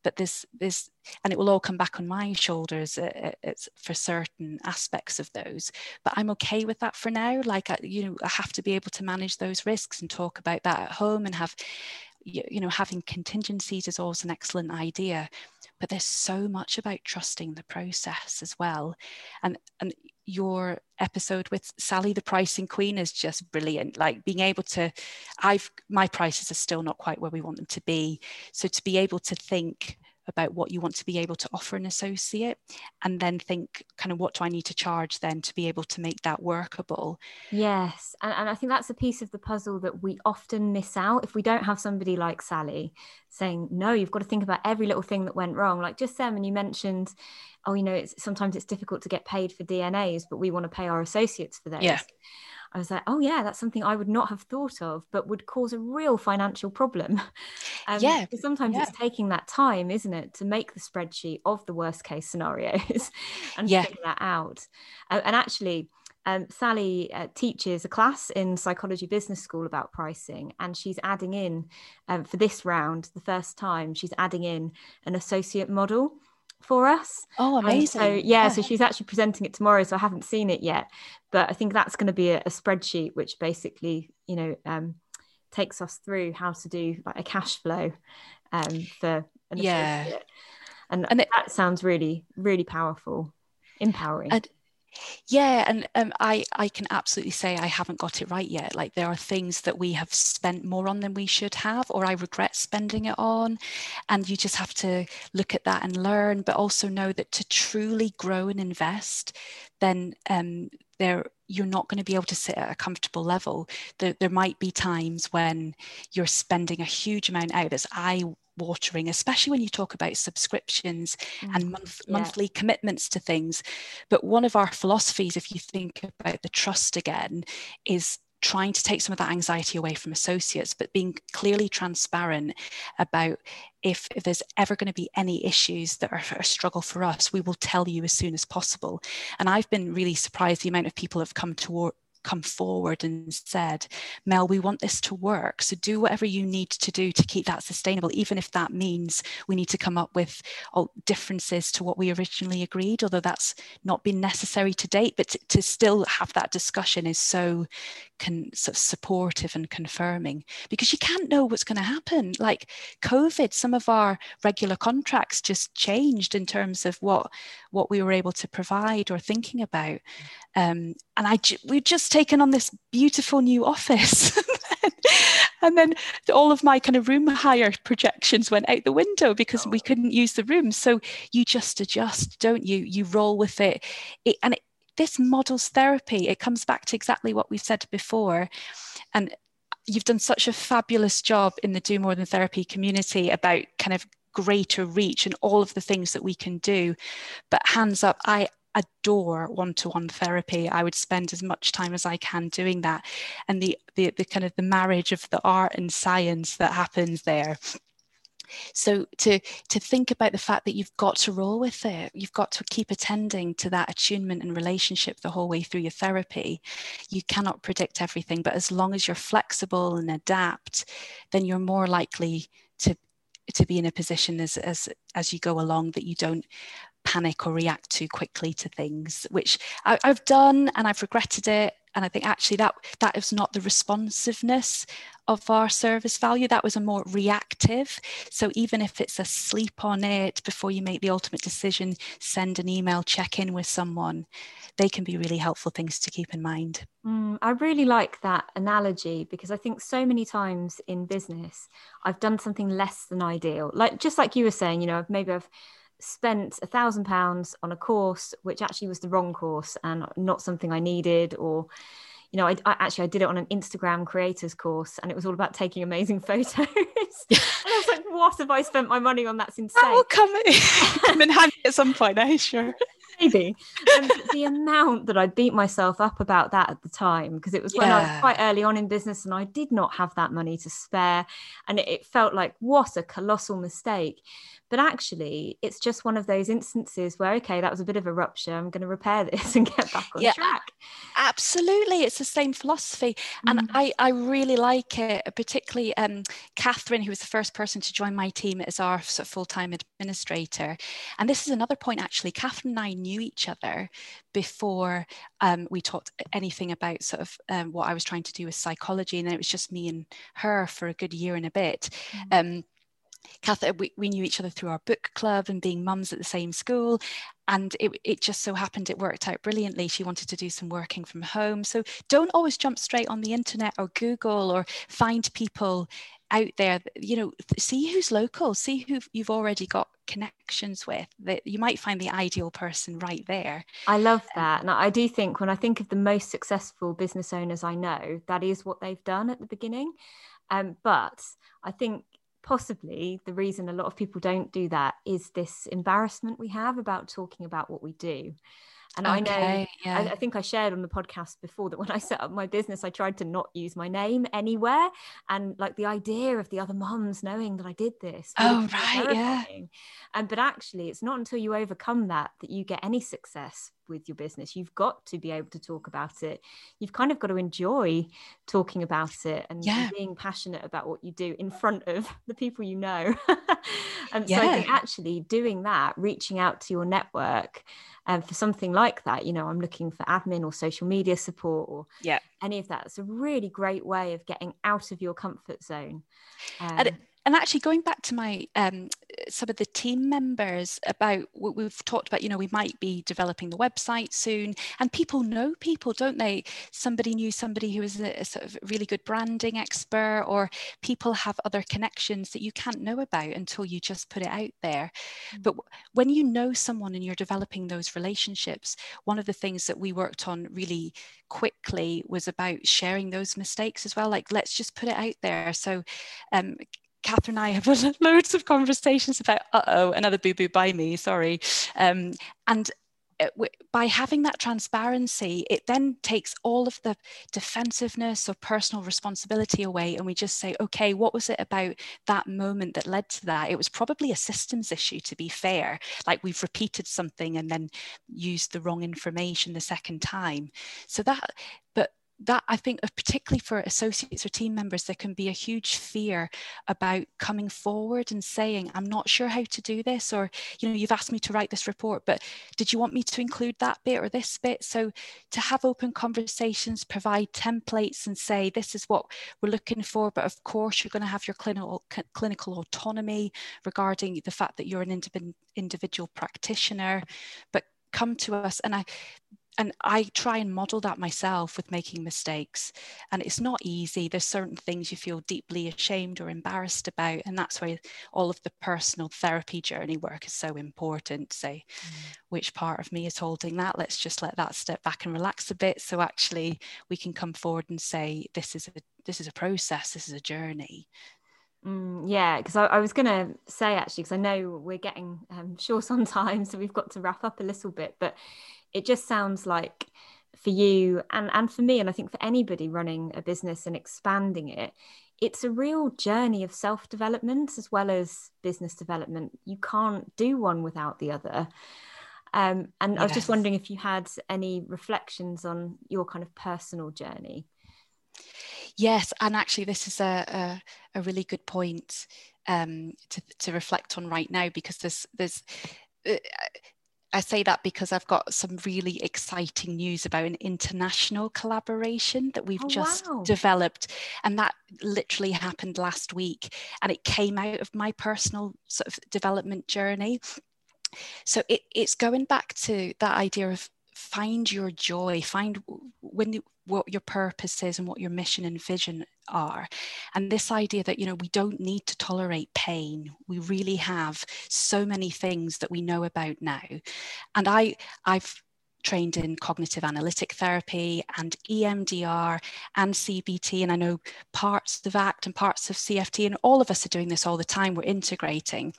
But this, this, and it will all come back on my shoulders uh, uh for certain aspects of those. But I'm okay with that for now. Like, I, you know, I have to be able to manage those risks and talk about that at home and have you, you know having contingencies is always an excellent idea but there's so much about trusting the process as well. And and your episode with Sally the pricing queen is just brilliant. Like being able to I've my prices are still not quite where we want them to be. So to be able to think about what you want to be able to offer an associate and then think kind of what do I need to charge then to be able to make that workable. Yes. And, and I think that's a piece of the puzzle that we often miss out if we don't have somebody like Sally saying, no, you've got to think about every little thing that went wrong. Like just Sam, and you mentioned, oh, you know, it's sometimes it's difficult to get paid for DNAs, but we want to pay our associates for those. Yeah. I was like, oh yeah, that's something I would not have thought of, but would cause a real financial problem. Um, yeah. Sometimes yeah. it's taking that time, isn't it, to make the spreadsheet of the worst case scenarios and yeah. figure that out. Uh, and actually, um, Sally uh, teaches a class in psychology business school about pricing, and she's adding in um, for this round, the first time, she's adding in an associate model for us. Oh, amazing. so, yeah, yeah, so she's actually presenting it tomorrow. So I haven't seen it yet, but I think that's going to be a, a spreadsheet which basically, you know, um, takes us through how to do like a cash flow um, for an yeah. Associate. And, and it, that sounds really, really powerful, empowering. And, yeah, and um, I I can absolutely say I haven't got it right yet. Like there are things that we have spent more on than we should have, or I regret spending it on, and you just have to look at that and learn, but also know that to truly grow and invest, then um, there you're not going to be able to sit at a comfortable level. There, there might be times when you're spending a huge amount out. As I watering, especially when you talk about subscriptions mm, and month, yeah. monthly commitments to things. But one of our philosophies, if you think about the trust again, is trying to take some of that anxiety away from associates, but being clearly transparent about if, if there's ever going to be any issues that are a struggle for us, we will tell you as soon as possible. And I've been really surprised the amount of people have come toward come forward and said, Mel, we want this to work. So do whatever you need to do to keep that sustainable, even if that means we need to come up with oh, differences to what we originally agreed, although that's not been necessary to date. But to, to still have that discussion is so can sort of supportive and confirming because you can't know what's going to happen. Like COVID, some of our regular contracts just changed in terms of what what we were able to provide or thinking about. Um, and I we've just taken on this beautiful new office. and then all of my kind of room hire projections went out the window because we oh. couldn't use the room so you just adjust don't you you roll with it, it and it, this models therapy. It comes back to exactly what we've said before. And you've done such a fabulous job in the Do More Than Therapy community about kind of greater reach and all of the things that we can do. But hands up, I adore one-to-one therapy. I would spend as much time as I can doing that. And the the, the kind of the marriage of the art and science that happens there so to to think about the fact that you've got to roll with it you've got to keep attending to that attunement and relationship the whole way through your therapy you cannot predict everything but as long as you're flexible and adapt then you're more likely to to be in a position as as as you go along that you don't panic or react too quickly to things which I, i've done and i've regretted it and I think actually that that is not the responsiveness of our service value. That was a more reactive. So even if it's a sleep on it before you make the ultimate decision, send an email, check in with someone. They can be really helpful things to keep in mind. Mm, I really like that analogy because I think so many times in business I've done something less than ideal. Like just like you were saying, you know, maybe I've spent a thousand pounds on a course which actually was the wrong course and not something I needed or you know I, I, actually I did it on an Instagram creators course and it was all about taking amazing photos. And I was like what have I spent my money on? That's insane that will come, come in handy at some point I eh sure maybe and the amount that I beat myself up about that at the time because it was when I was quite early on in business and I did not have that money to spare and it, it felt like what a colossal mistake but actually, it's just one of those instances where, okay, that was a bit of a rupture. I'm going to repair this and get back on yeah, track. Absolutely. It's the same philosophy. And mm. I, I really like it, particularly um, Catherine, who was the first person to join my team as our sort of full time administrator. And this is another point, actually. Catherine and I knew each other before um, we talked anything about sort of um, what I was trying to do with psychology. And it was just me and her for a good year and a bit. Mm. Um, Kath, we, we knew each other through our book club and being mums at the same school. And it, it just so happened it worked out brilliantly. She wanted to do some working from home. So don't always jump straight on the internet or Google or find people out there, you know, see who's local, see who you've already got connections with that you might find the ideal person right there. I love um, that. And i do think when i think of the most successful business owners i know that is what they've done at the beginning. Um, but i think possibly the reason a lot of people don't do that is this embarrassment we have about talking about what we do. And okay, I know, yeah. I, I, think I shared on the podcast before that when I set up my business, I tried to not use my name anywhere. And like the idea of the other moms knowing that I did this. Oh, right. Yeah. And, but actually, it's not until you overcome that that you get any success with your business. You've got to be able to talk about it. You've kind of got to enjoy talking about it and, yeah. being passionate about what you do in front of the people you know. and yeah. so I think actually doing that, reaching out to your network and um, for something like that, you know, I'm looking for admin or social media support or yeah. any of that. It's a really great way of getting out of your comfort zone. Um, and, and actually going back to my um, some of the team members about what we've talked about you know we might be developing the website soon and people know people don't they? Somebody knew somebody who is a, a sort of really good branding expert or people have other connections that you can't know about until you just put it out there. Mm-hmm. but when you know someone and you're developing those relationships one of the things that we worked on really quickly was about sharing those mistakes as well like let's just put it out there. So um, Catherine and I have had loads of conversations about, uh oh, another boo boo by me, sorry. Um, and uh, by having that transparency, it then takes all of the defensiveness or personal responsibility away. And we just say, okay, what was it about that moment that led to that? It was probably a systems issue, to be fair. Like we've repeated something and then used the wrong information the second time. So that, but that I think, uh, particularly for associates or team members, there can be a huge fear about coming forward and saying, I'm not sure how to do this, or, you know, you've asked me to write this report, but did you want me to include that bit or this bit? So to have open conversations, provide templates and say, this is what we're looking for, but of course you're going to have your clinical, clinical autonomy regarding the fact that you're an individual practitioner, but come to us. And I, and I try and model that myself with making mistakes. And it's not easy. There's certain things you feel deeply ashamed or embarrassed about. And that's why all of the personal therapy journey work is so important. Say, mm. which part of me is holding that? Let's just let that step back and relax a bit. So actually we can come forward and say, this is a this is a process, this is a journey. Mm, yeah, because I, I, was going to say actually, because I know we're getting um, short on time, so we've got to wrap up a little bit. But it just sounds like for you and and for me and i think for anybody running a business and expanding it it's a real journey of self development as well as business development. You can't do one without the other. Um, and yes. i was just wondering if you had any reflections on your kind of personal journey. Yes and actually this is a, a, a really good point um, to, to reflect on right now because there's there's uh, I say that because I've got some really exciting news about an international collaboration that we've oh, just wow. developed. And that literally happened last week. And it came out of my personal sort of development journey. So it, it's going back to that idea of find your joy, find when what your purpose is and what your mission and vision are and this idea that you know we don't need to tolerate pain we really have so many things that we know about now and i i've trained in cognitive analytic therapy and EMDR and CBT. And I know parts of ACT and parts of CFT, and all of us are doing this all the time. We're integrating.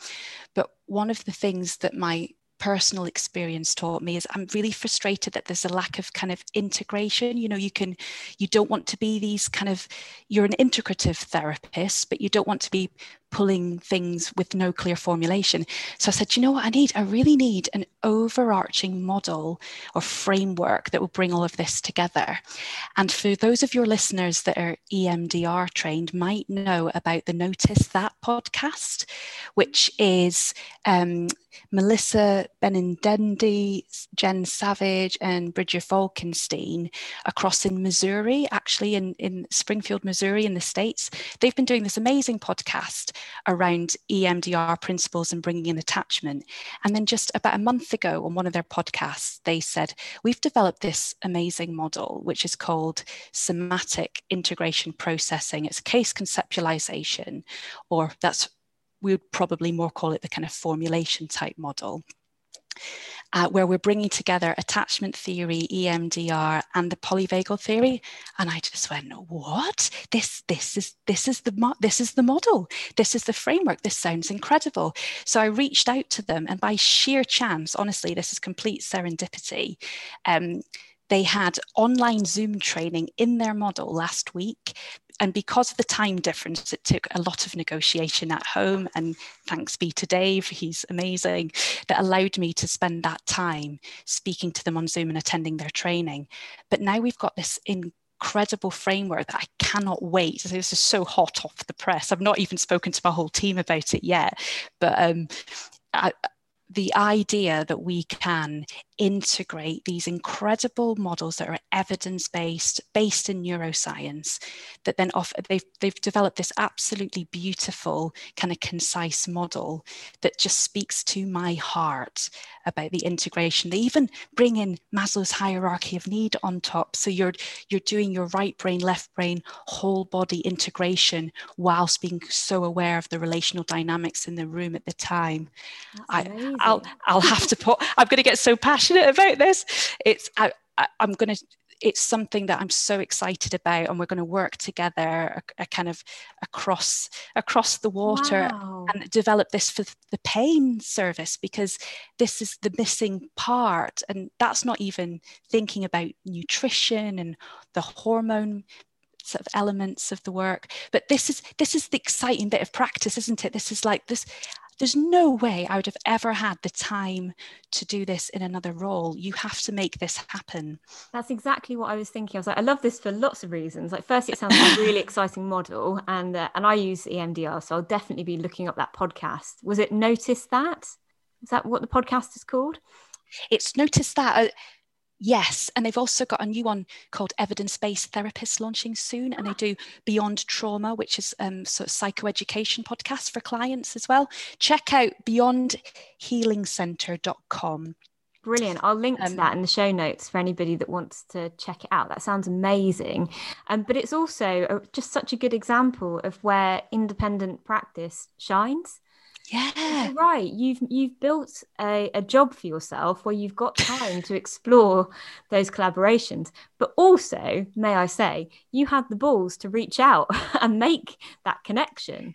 But one of the things that my personal experience taught me is I'm really frustrated that there's a lack of kind of integration. You know, you can, you don't want to be these kind of, you're an integrative therapist, but you don't want to be pulling things with no clear formulation. So I said, you know what I need? I really need an overarching model or framework that will bring all of this together. And for those of your listeners that are EMDR trained, might know about the Notice That podcast, which is um, Melissa Benindendi, Jen Savage, and Bridget Falkenstein across in Missouri, actually in, in Springfield, Missouri, in the States. They've been doing this amazing podcast around EMDR principles and bringing in attachment. And then just about a month ago on one of their podcasts, they said, We've developed this amazing model, which is called somatic integration processing. It's case conceptualization, or that's we would probably more call it the kind of formulation type model uh, where we're bringing together attachment theory, EMDR, and the polyvagal theory. And I just went, "What? This this is this is the mo- this is the model. This is the framework. This sounds incredible." So I reached out to them, and by sheer chance, honestly, this is complete serendipity. Um, they had online Zoom training in their model last week and because of the time difference, it took a lot of negotiation at home. And thanks be to Dave, he's amazing, that allowed me to spend that time speaking to them on Zoom and attending their training. But now we've got this incredible framework that I cannot wait. This is so hot off the press. I've not even spoken to my whole team about it yet, but um, I, the idea that we can integrate these incredible models that are evidence based, based in neuroscience, that then offer, they've, they've developed this absolutely beautiful, kind of concise model that just speaks to my heart about the integration. They even bring in Maslow's hierarchy of need on top. So you're, you're doing your right brain, left brain, whole body integration whilst being so aware of the relational dynamics in the room at the time. I, I'll, I'll have to put, I'm going to get so passionate passionate about this. It's I, I, I'm going to it's something that I'm so excited about, and we're going to work together, a, a kind of across across the water, wow. and develop this for the pain service because this is the missing part, and that's not even thinking about nutrition and the hormone sort of elements of the work but this is this is the exciting bit of practice isn't it this is like this there's no way I would have ever had the time to do this in another role. You have to make this happen. That's exactly what I was thinking. I was like, I love this for lots of reasons. Like, first, it sounds like a really exciting model, and uh, and I use EMDR, so I'll definitely be looking up that podcast. Was it Notice That? Is that what the podcast is called? It's Notice That. Uh, Yes, and they've also got a new one called Evidence Based Therapists launching soon, and they do Beyond Trauma, which is um, sort of psychoeducation podcast for clients as well. Check out beyondhealingcenter.com. Brilliant. I'll link to um, that in the show notes for anybody that wants to check it out. That sounds amazing. Um, but it's also a, just such a good example of where independent practice shines yeah. right you've you've built a, a job for yourself where you've got time to explore those collaborations. But also may i say you had the balls to reach out and make that connection.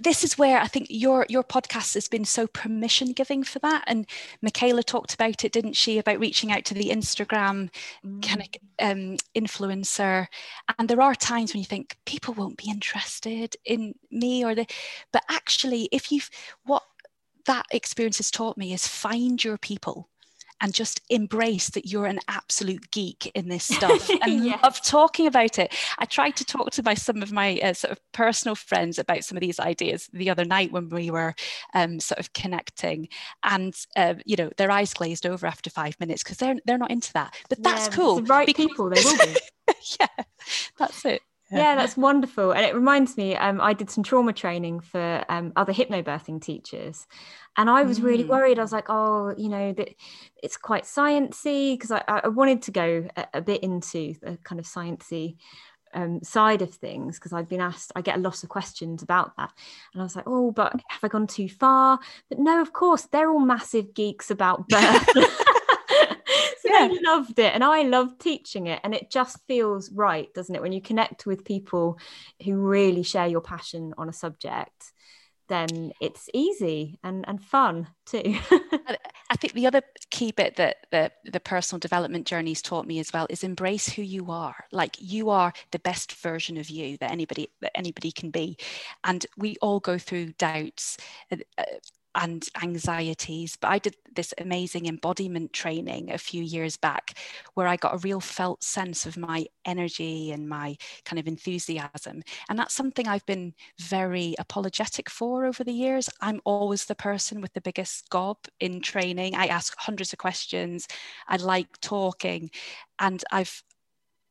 This is where i think your your podcast has been so permission giving for that. And michaela talked about it didn't she about reaching out to the instagram mm. kind of um, influencer and there are times when you think people won't be interested in me or the but actually if you've what that experience has taught me is find your people and just embrace that you're an absolute geek in this stuff and love talking about it. I tried to talk to my some of my uh, sort of personal friends about some of these ideas the other night when we were um, sort of connecting, and uh, you know their eyes glazed over after five minutes because they're they're not into that. But that's yeah, cool. The right because- people, they will be. yeah, that's it yeah that's wonderful and it reminds me um, i did some trauma training for um, other hypnobirthing teachers and i was mm. really worried i was like oh you know that it's quite sciencey because I, I wanted to go a, a, bit into the kind of sciencey um, side of things because I've been asked, I get a lot of questions about that. And I was like, oh, but have I gone too far? But no, of course, they're all massive geeks about birth. yeah. loved it and I loved teaching it. And it just feels right, doesn't it? When you connect with people who really share your passion on a subject, then it's easy and, and fun too. I think the other key bit that the, the personal development journeys taught me as well is embrace who you are. Like you are the best version of you that anybody that anybody can be, and we all go through doubts. Uh, uh, And anxieties. But I did this amazing embodiment training a few years back where I got a real felt sense of my energy and my kind of enthusiasm. And that's something I've been very apologetic for over the years. I'm always the person with the biggest gob in training. I ask hundreds of questions. I like talking. And I've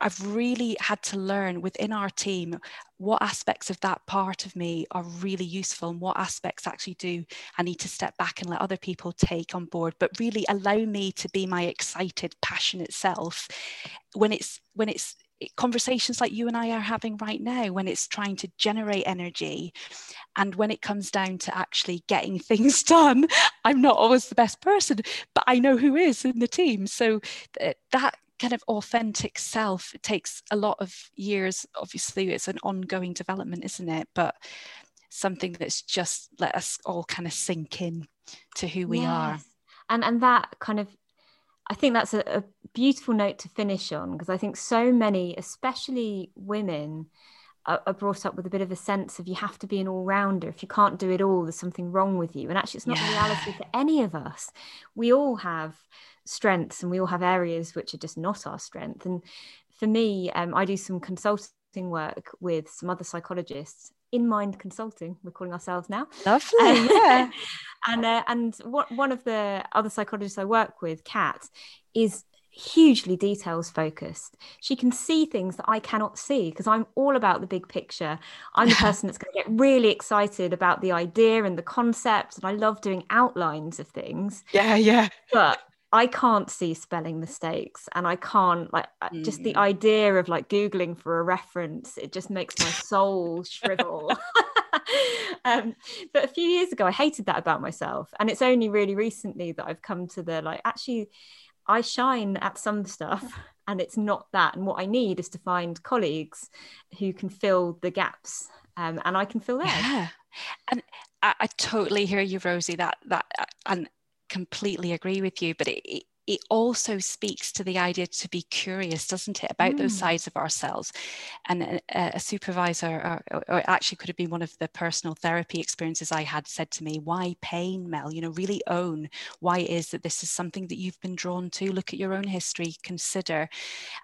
I've really had to learn within our team what aspects of that part of me are really useful and what aspects actually do I need to step back and let other people take on board, but really allow me to be my excited, passionate self when it's when it's conversations like you and I are having right now, when it's trying to generate energy. And when it comes down to actually getting things done, I'm not always the best person, but I know who is in the team. So uh, that kind of authentic self it takes a lot of years obviously it's an ongoing development isn't it but something that's just let us all kind of sink in to who we yes. are and and that kind of i think that's a, a beautiful note to finish on because i think so many especially women are, brought up with a bit of a sense of you have to be an all-rounder. If you can't do it all there's something wrong with you. And actually it's not yeah. the reality for any of us. We all have strengths and we all have areas which are just not our strength. And for me um, i do some consulting work with some other psychologists in mind consulting we're calling ourselves now. Lovely. Um, yeah. and uh, and what, one of the other psychologists i work with kat is hugely details focused. She can see things that I cannot see because I'm all about the big picture. I'm the person that's going to get really excited about the idea and the concept. And I love doing outlines of things. Yeah, yeah. But I can't see spelling mistakes and I can't like mm. just the mm. idea of like googling for a reference it just makes my soul shrivel. um, but a few years ago I hated that about myself and it's only really recently that I've come to the like actually I shine at some stuff and it's not that. And what i need is to find colleagues who can fill the gaps um, and i can fill theirs. Yeah. And I, I, totally hear you rosie that that and completely agree with you but it, it also speaks to the idea to be curious, doesn't it, about mm. those sides of ourselves. And a, a supervisor, or, or, actually could have been one of the personal therapy experiences I had, said to me, Why pain, Mel? You know, really own why it is that this is something that you've been drawn to. Look at your own history, consider.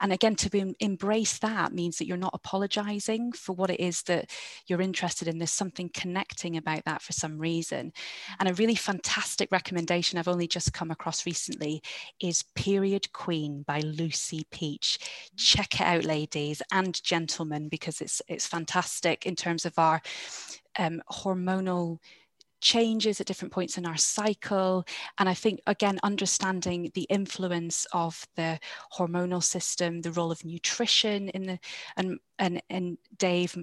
And again, to be, embrace that means that you're not apologizing for what it is that you're interested in. There's something connecting about that for some reason. And a really fantastic recommendation I've only just come across recently is Period Queen by Lucy Peach. Check it out, ladies and gentlemen, because it's it's fantastic in terms of our um, hormonal changes at different points in our cycle. And I think, again, understanding the influence of the hormonal system, the role of nutrition in the, and, and, and Dave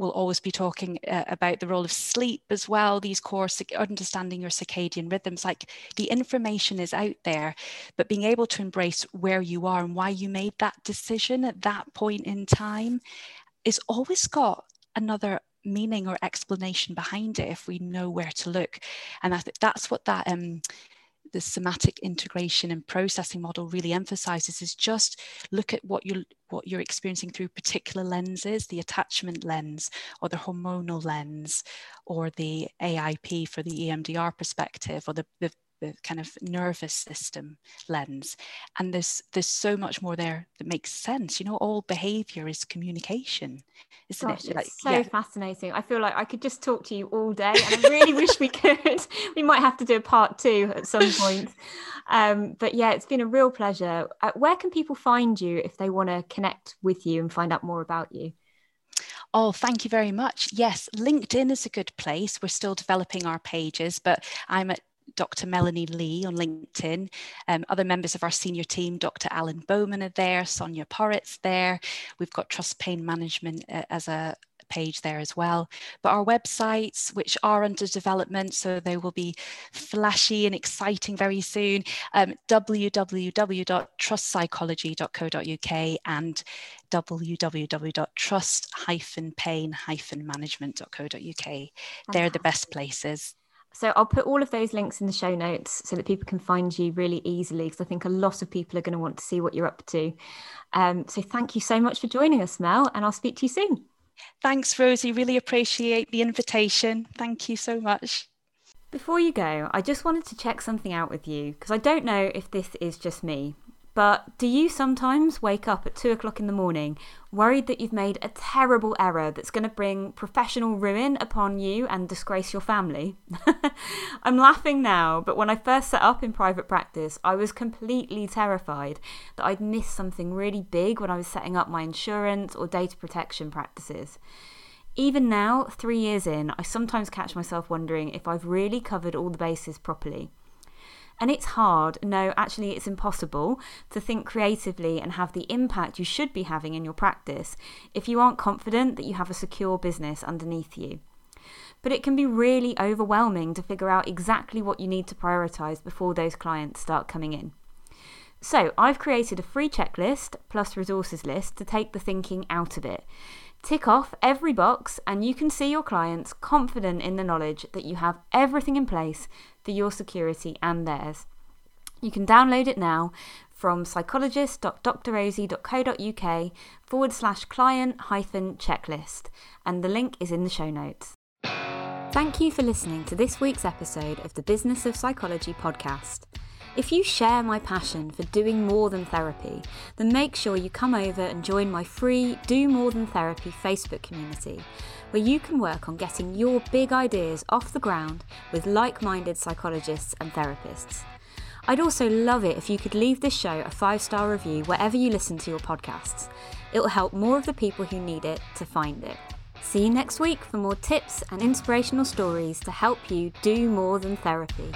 we'll always be talking uh, about the role of sleep as well, these core understanding your circadian rhythms. Like the information is out there, but being able to embrace where you are and why you made that decision at that point in time is always got another meaning or explanation behind it if we know where to look. And I think that's what that um, the somatic integration and processing model really emphasizes is just look at what you're what you're experiencing through particular lenses the attachment lens or the hormonal lens or the aip for the emdr perspective or the, the the kind of nervous system lens and there's there's so much more there that makes sense. You know all behavior is communication isn't Gosh, it like, so yeah. fascinating. I feel like i could just talk to you all day and i really wish we could. We might have to do a part two at some point. Um, but yeah it's been a real pleasure. Uh, where can people find you if they want to connect with you and find out more about you? Oh, thank you very much. Yes, LinkedIn is a good place. We're still developing our pages, but I'm at Dr. Melanie Lee on LinkedIn. Um, other members of our senior team, Dr. Alan Bowman are there, Sonia Porritt's there. We've got Trust Pain Management uh, as a page there as well. But our websites, which are under development, so they will be flashy and exciting very soon, um, www.trustpsychology.co.uk and www.trust-pain-management.co.uk. They're the best places. So I'll put all of those links in the show notes so that people can find you really easily because I think a lot of people are going to want to see what you're up to. Um, so thank you so much for joining us, Mel, and I'll speak to you soon. Thanks, Rosie. Really appreciate the invitation. Thank you so much. Before you go, I just wanted to check something out with you because I don't know if this is just me, but do you sometimes wake up at two o'clock in the morning worried that you've made a terrible error that's going to bring professional ruin upon you and disgrace your family? I'm laughing now, but when I first set up in private practice, I was completely terrified that I'd miss something really big when I was setting up my insurance or data protection practices. Even now, three years in, I sometimes catch myself wondering if I've really covered all the bases properly. And it's hard, no, actually, it's impossible to think creatively and have the impact you should be having in your practice if you aren't confident that you have a secure business underneath you. But it can be really overwhelming to figure out exactly what you need to prioritize before those clients start coming in. So, I've created a free checklist plus resources list to take the thinking out of it. Tick off every box, and you can see your clients confident in the knowledge that you have everything in place for your security and theirs. You can download it now from psychologist.drrosie.co.uk forward slash client hyphen checklist, and the link is in the show notes. Thank you for listening to this week's episode of the Business of Psychology podcast. If you share my passion for doing more than therapy, then make sure you come over and join my free Do More Than Therapy Facebook community, where you can work on getting your big ideas off the ground with like minded psychologists and therapists. I'd also love it if you could leave this show a five star review wherever you listen to your podcasts. It will help more of the people who need it to find it. See you next week for more tips and inspirational stories to help you do more than therapy.